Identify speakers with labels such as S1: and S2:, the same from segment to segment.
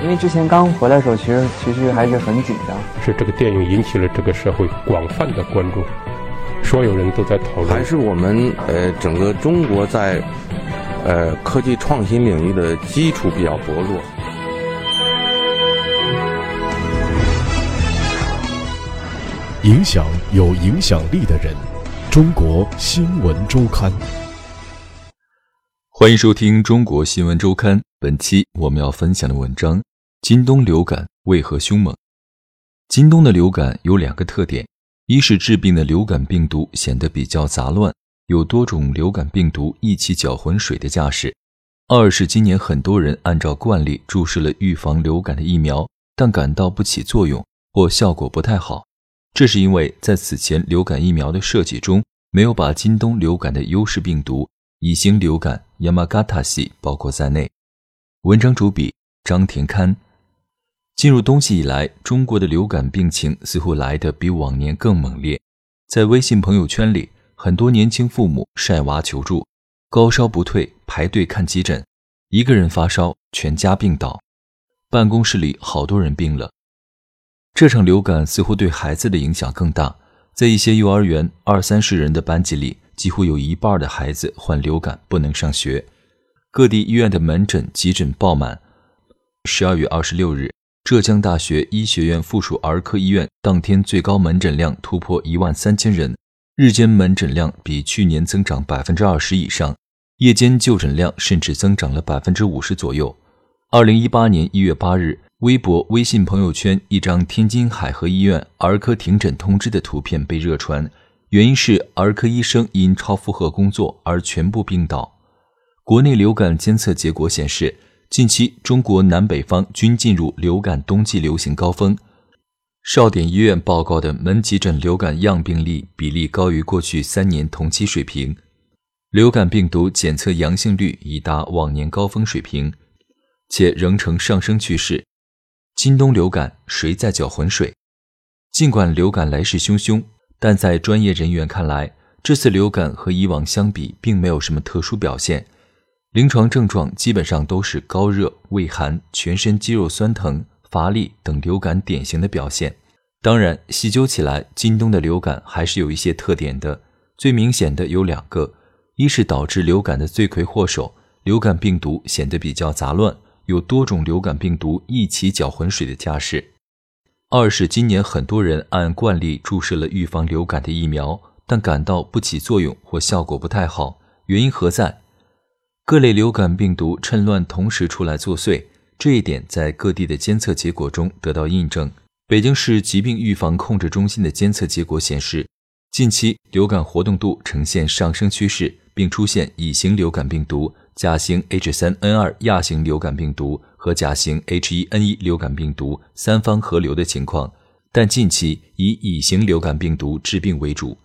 S1: 因为之前刚回来的时候，其实其实还是很紧张。
S2: 是这个电影引起了这个社会广泛的关注，所有人都在讨论。
S3: 还是我们呃整个中国在呃科技创新领域的基础比较薄弱。
S4: 影响有影响力的人，中国新闻周刊。
S5: 欢迎收听《中国新闻周刊》。本期我们要分享的文章：今冬流感为何凶猛？今冬的流感有两个特点：一是致病的流感病毒显得比较杂乱，有多种流感病毒一起搅浑水的架势；二是今年很多人按照惯例注射了预防流感的疫苗，但感到不起作用或效果不太好。这是因为在此前流感疫苗的设计中，没有把今冬流感的优势病毒乙型流感。亚马嘎塔系包括在内。文章主笔张田堪。进入冬季以来，中国的流感病情似乎来得比往年更猛烈。在微信朋友圈里，很多年轻父母晒娃求助，高烧不退，排队看急诊，一个人发烧，全家病倒。办公室里好多人病了。这场流感似乎对孩子的影响更大，在一些幼儿园，二三十人的班级里。几乎有一半的孩子患流感不能上学，各地医院的门诊、急诊爆满。十二月二十六日，浙江大学医学院附属儿科医院当天最高门诊量突破一万三千人，日间门诊量比去年增长百分之二十以上，夜间就诊量甚至增长了百分之五十左右。二零一八年一月八日，微博、微信朋友圈一张天津海河医院儿科停诊通知的图片被热传。原因是儿科医生因超负荷工作而全部病倒。国内流感监测结果显示，近期中国南北方均进入流感冬季流行高峰。少点医院报告的门急诊流感样病例比例高于过去三年同期水平，流感病毒检测阳性率已达往年高峰水平，且仍呈上升趋势。今冬流感谁在搅浑水？尽管流感来势汹汹。但在专业人员看来，这次流感和以往相比，并没有什么特殊表现。临床症状基本上都是高热、畏寒、全身肌肉酸疼、乏力等流感典型的表现。当然，细究起来，今冬的流感还是有一些特点的。最明显的有两个：一是导致流感的罪魁祸首——流感病毒显得比较杂乱，有多种流感病毒一起搅浑水的架势。二是今年很多人按惯例注射了预防流感的疫苗，但感到不起作用或效果不太好，原因何在？各类流感病毒趁乱同时出来作祟，这一点在各地的监测结果中得到印证。北京市疾病预防控制中心的监测结果显示，近期流感活动度呈现上升趋势，并出现乙型流感病毒。甲型 H3N2 亚型流感病毒和甲型 H1N1 流感病毒三方合流的情况，但近期以乙型流感病毒致病为主。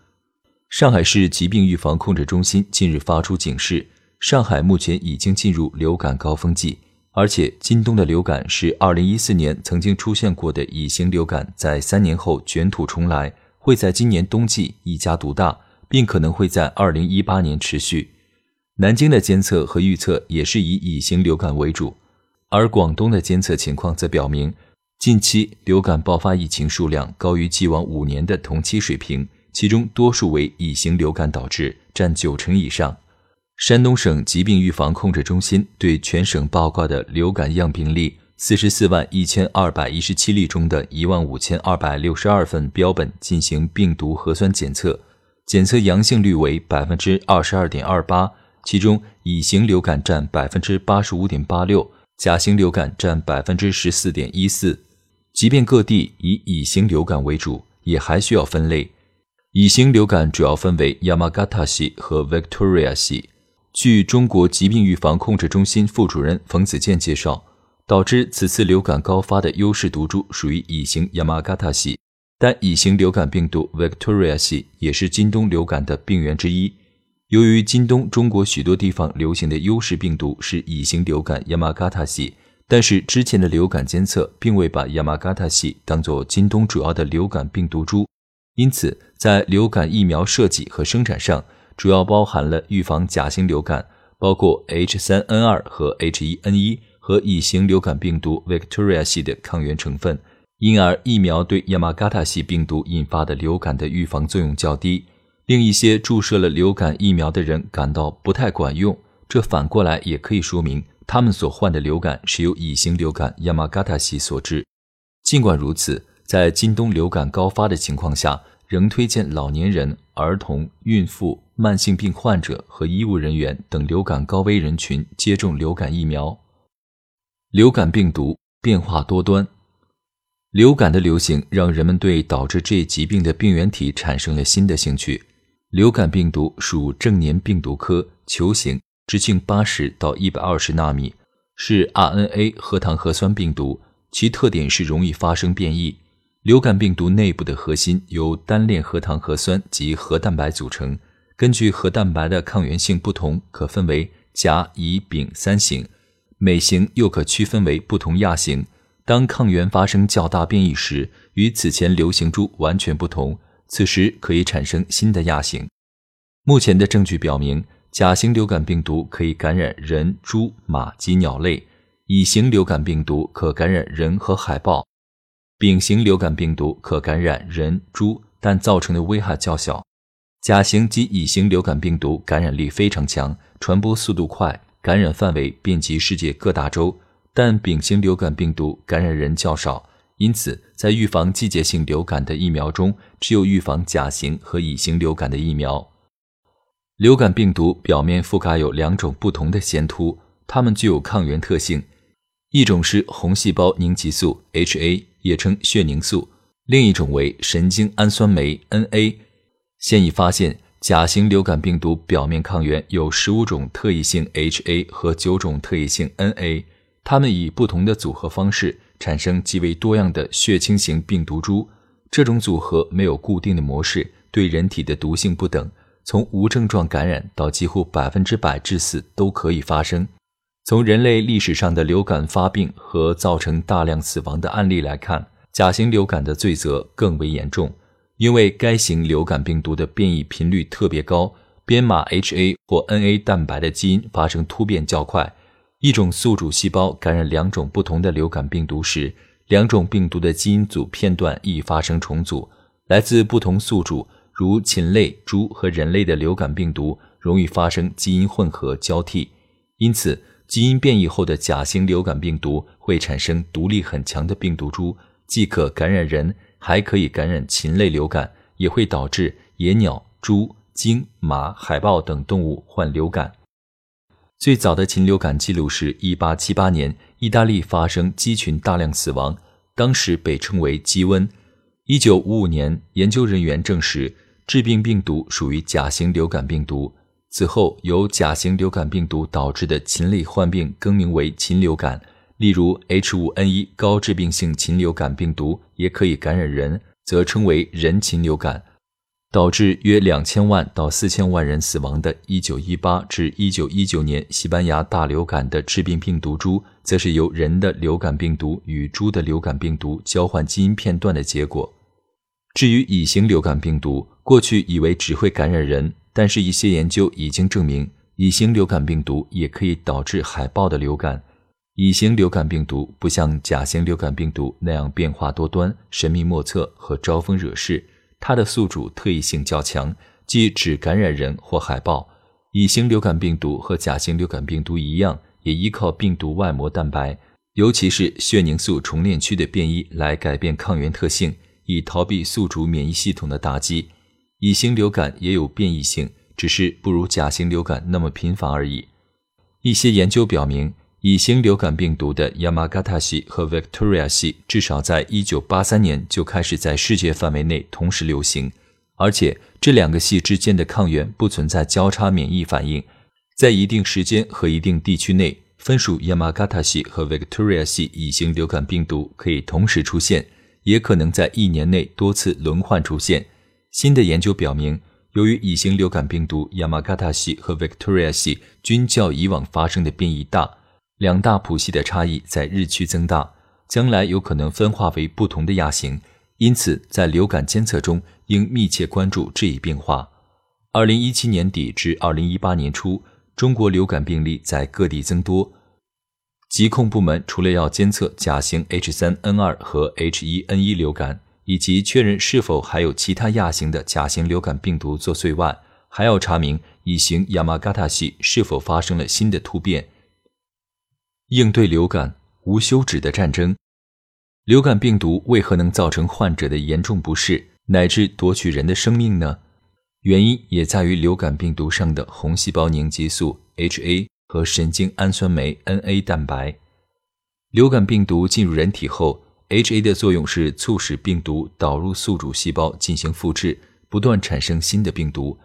S5: 上海市疾病预防控制中心近日发出警示：上海目前已经进入流感高峰季，而且今冬的流感是2014年曾经出现过的乙型流感在三年后卷土重来，会在今年冬季一家独大，并可能会在2018年持续。南京的监测和预测也是以乙型流感为主，而广东的监测情况则表明，近期流感爆发疫情数量高于既往五年的同期水平，其中多数为乙型流感导致，占九成以上。山东省疾病预防控制中心对全省报告的流感样病例四十四万一千二百一十七例中的一万五千二百六十二份标本进行病毒核酸检测，检测阳性率为百分之二十二点二八。其中，乙型流感占百分之八十五点八六，甲型流感占百分之十四点一四。即便各地以乙型流感为主，也还需要分类。乙型流感主要分为 Yamagata 系和 Victoria 系。据中国疾病预防控制中心副主任冯子健介绍，导致此次流感高发的优势毒株属于乙型 Yamagata 系，但乙型流感病毒 Victoria 系也是今冬流感的病源之一。由于今冬中国许多地方流行的优势病毒是乙型流感亚马嘎塔系，但是之前的流感监测并未把亚马嘎塔系当作今冬主要的流感病毒株，因此在流感疫苗设计和生产上，主要包含了预防甲型流感，包括 H3N2 和 H1N1 和乙型流感病毒 Victoria 系的抗原成分，因而疫苗对亚麻嘎塔系病毒引发的流感的预防作用较低，令一些注射了流感疫苗的人感到不太管用。这反过来也可以说明，他们所患的流感是由乙型流感亚麻嘎塔系所致。尽管如此，在今冬流感高发的情况下，仍推荐老年人、儿童、孕妇、慢性病患者和医务人员等流感高危人群接种流感疫苗。流感病毒变化多端，流感的流行让人们对导致这一疾病的病原体产生了新的兴趣。流感病毒属正黏病毒科，球形，直径八十到一百二十纳米，是 RNA 核糖核酸病毒，其特点是容易发生变异。流感病毒内部的核心由单链核糖核酸及核蛋白组成，根据核蛋白的抗原性不同，可分为甲、乙、丙三型，每型又可区分为不同亚型。当抗原发生较大变异时，与此前流行株完全不同，此时可以产生新的亚型。目前的证据表明，甲型流感病毒可以感染人、猪、马及鸟类；乙型流感病毒可感染人和海豹。丙型流感病毒可感染人、猪，但造成的危害较小。甲型及乙型流感病毒感染力非常强，传播速度快，感染范围遍及世界各大洲。但丙型流感病毒感染人较少，因此在预防季节性流感的疫苗中，只有预防甲型和乙型流感的疫苗。流感病毒表面覆盖有两种不同的先突，它们具有抗原特性，一种是红细胞凝集素 HA。也称血凝素，另一种为神经氨酸酶 NA。现已发现，甲型流感病毒表面抗原有十五种特异性 HA 和九种特异性 NA，它们以不同的组合方式产生极为多样的血清型病毒株。这种组合没有固定的模式，对人体的毒性不等，从无症状感染到几乎百分之百致死都可以发生。从人类历史上的流感发病和造成大量死亡的案例来看，甲型流感的罪责更为严重，因为该型流感病毒的变异频率特别高，编码 HA 或 NA 蛋白的基因发生突变较快。一种宿主细胞感染两种不同的流感病毒时，两种病毒的基因组片段易发生重组。来自不同宿主，如禽类、猪和人类的流感病毒，容易发生基因混合交替，因此。基因变异后的甲型流感病毒会产生毒力很强的病毒株，既可感染人，还可以感染禽类流感，也会导致野鸟、猪、鲸、马、海豹等动物患流感。最早的禽流感记录是1878年，意大利发生鸡群大量死亡，当时被称为鸡瘟。1955年，研究人员证实致病病毒属于甲型流感病毒。此后，由甲型流感病毒导致的禽类患病更名为禽流感，例如 H5N1 高致病性禽流感病毒也可以感染人，则称为人禽流感。导致约两千万到四千万人死亡的1918至1919年西班牙大流感的致病病毒株，则是由人的流感病毒与猪的流感病毒交换基因片段的结果。至于乙型流感病毒，过去以为只会感染人。但是，一些研究已经证明，乙型流感病毒也可以导致海豹的流感。乙型流感病毒不像甲型流感病毒那样变化多端、神秘莫测和招风惹事，它的宿主特异性较强，即只感染人或海豹。乙型流感病毒和甲型流感病毒一样，也依靠病毒外膜蛋白，尤其是血凝素重链区的变异来改变抗原特性，以逃避宿主免疫系统的打击。乙型流感也有变异性，只是不如甲型流感那么频繁而已。一些研究表明，乙型流感病毒的 Yamagata 系和 Victoria 系至少在1983年就开始在世界范围内同时流行，而且这两个系之间的抗原不存在交叉免疫反应，在一定时间和一定地区内，分属 Yamagata 系和 Victoria 系乙型流感病毒可以同时出现，也可能在一年内多次轮换出现。新的研究表明，由于乙型流感病毒 Yamagata 系和 Victoria 系均较以往发生的变异大，两大谱系的差异在日趋增大，将来有可能分化为不同的亚型。因此，在流感监测中应密切关注这一变化。二零一七年底至二零一八年初，中国流感病例在各地增多，疾控部门除了要监测甲型 H3N2 和 H1N1 流感，以及确认是否还有其他亚型的甲型流感病毒作祟外，还要查明乙型亚马嘎塔系是否发生了新的突变。应对流感无休止的战争。流感病毒为何能造成患者的严重不适，乃至夺取人的生命呢？原因也在于流感病毒上的红细胞凝集素 HA。和神经氨酸酶 NA 蛋白，流感病毒进入人体后，HA 的作用是促使病毒导入宿主细胞进行复制，不断产生新的病毒。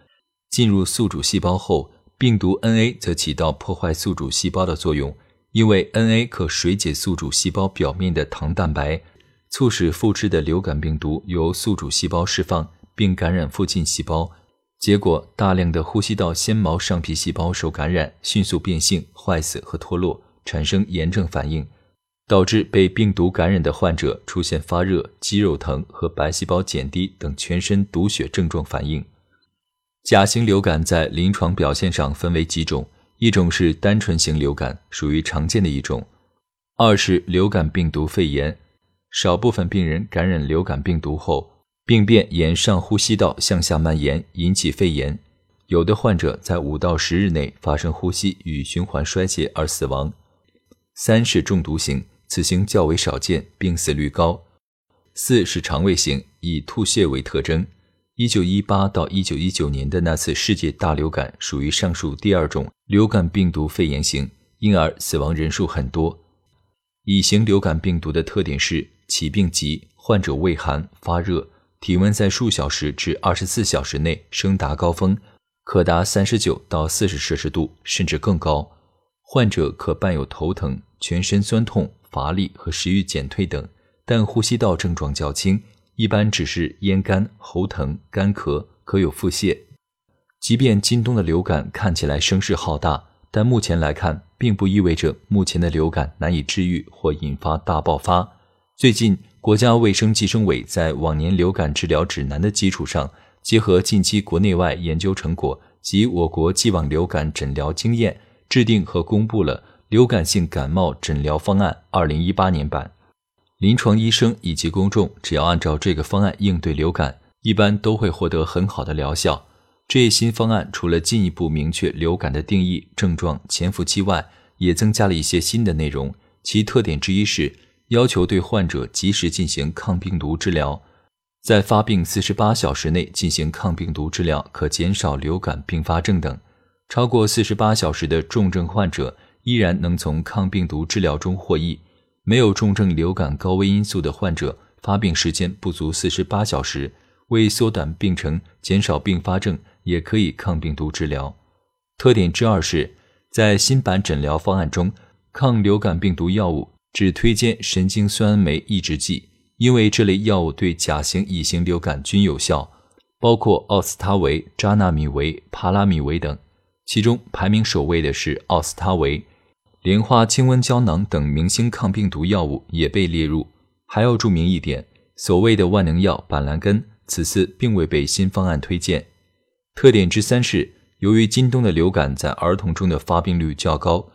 S5: 进入宿主细胞后，病毒 NA 则起到破坏宿主细胞的作用，因为 NA 可水解宿主细胞表面的糖蛋白，促使复制的流感病毒由宿主细胞释放，并感染附近细胞。结果，大量的呼吸道纤毛上皮细胞受感染，迅速变性、坏死和脱落，产生炎症反应，导致被病毒感染的患者出现发热、肌肉疼和白细胞减低等全身毒血症状反应。甲型流感在临床表现上分为几种：一种是单纯型流感，属于常见的一种；二是流感病毒肺炎，少部分病人感染流感病毒后。病变沿上呼吸道向下蔓延，引起肺炎。有的患者在五到十日内发生呼吸与循环衰竭而死亡。三是中毒型，此型较为少见，病死率高。四是肠胃型，以吐泻为特征。一九一八到一九一九年的那次世界大流感属于上述第二种流感病毒肺炎型，因而死亡人数很多。乙型流感病毒的特点是起病急，患者畏寒发热。体温在数小时至二十四小时内升达高峰，可达三十九到四十摄氏度，甚至更高。患者可伴有头疼、全身酸痛、乏力和食欲减退等，但呼吸道症状较轻，一般只是咽干、喉疼、干咳，可有腹泻。即便今冬的流感看起来声势浩大，但目前来看，并不意味着目前的流感难以治愈或引发大爆发。最近。国家卫生计生委在往年流感治疗指南的基础上，结合近期国内外研究成果及我国既往流感诊疗经验，制定和公布了流感性感冒诊疗方案（二零一八年版）。临床医生以及公众只要按照这个方案应对流感，一般都会获得很好的疗效。这一新方案除了进一步明确流感的定义、症状、潜伏期外，也增加了一些新的内容，其特点之一是。要求对患者及时进行抗病毒治疗，在发病四十八小时内进行抗病毒治疗，可减少流感并发症等。超过四十八小时的重症患者依然能从抗病毒治疗中获益。没有重症流感高危因素的患者，发病时间不足四十八小时，为缩短病程、减少并发症，也可以抗病毒治疗。特点之二是，在新版诊疗方案中，抗流感病毒药物。只推荐神经酸酶抑制剂，因为这类药物对甲型、乙型流感均有效，包括奥司他韦、扎纳米韦、帕拉米韦等。其中排名首位的是奥司他韦，莲花清瘟胶囊等明星抗病毒药物也被列入。还要注明一点，所谓的万能药板蓝根此次并未被新方案推荐。特点之三是，由于今冬的流感在儿童中的发病率较高。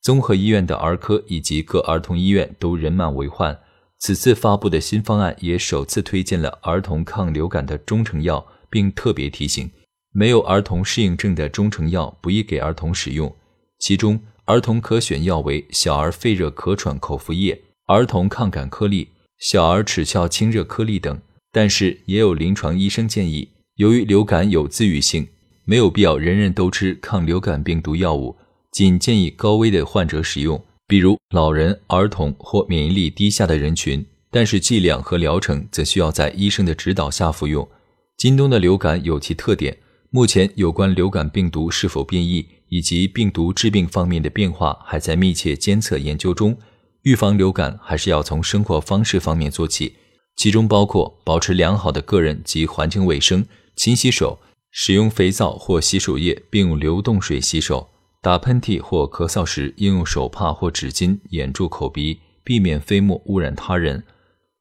S5: 综合医院的儿科以及各儿童医院都人满为患。此次发布的新方案也首次推荐了儿童抗流感的中成药，并特别提醒，没有儿童适应症的中成药不宜给儿童使用。其中，儿童可选药为小儿肺热咳喘口服液、儿童抗感颗粒、小儿齿鞘清热颗粒等。但是，也有临床医生建议，由于流感有自愈性，没有必要人人都吃抗流感病毒药物。仅建议高危的患者使用，比如老人、儿童或免疫力低下的人群。但是剂量和疗程则需要在医生的指导下服用。今冬的流感有其特点，目前有关流感病毒是否变异以及病毒致病方面的变化还在密切监测研究中。预防流感还是要从生活方式方面做起，其中包括保持良好的个人及环境卫生，勤洗手，使用肥皂或洗手液，并用流动水洗手。打喷嚏或咳嗽时，应用手帕或纸巾掩住口鼻，避免飞沫污染他人。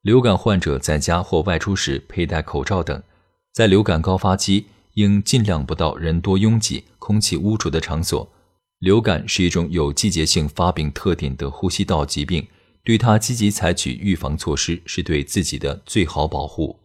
S5: 流感患者在家或外出时佩戴口罩等。在流感高发期，应尽量不到人多拥挤、空气污浊的场所。流感是一种有季节性发病特点的呼吸道疾病，对它积极采取预防措施是对自己的最好保护。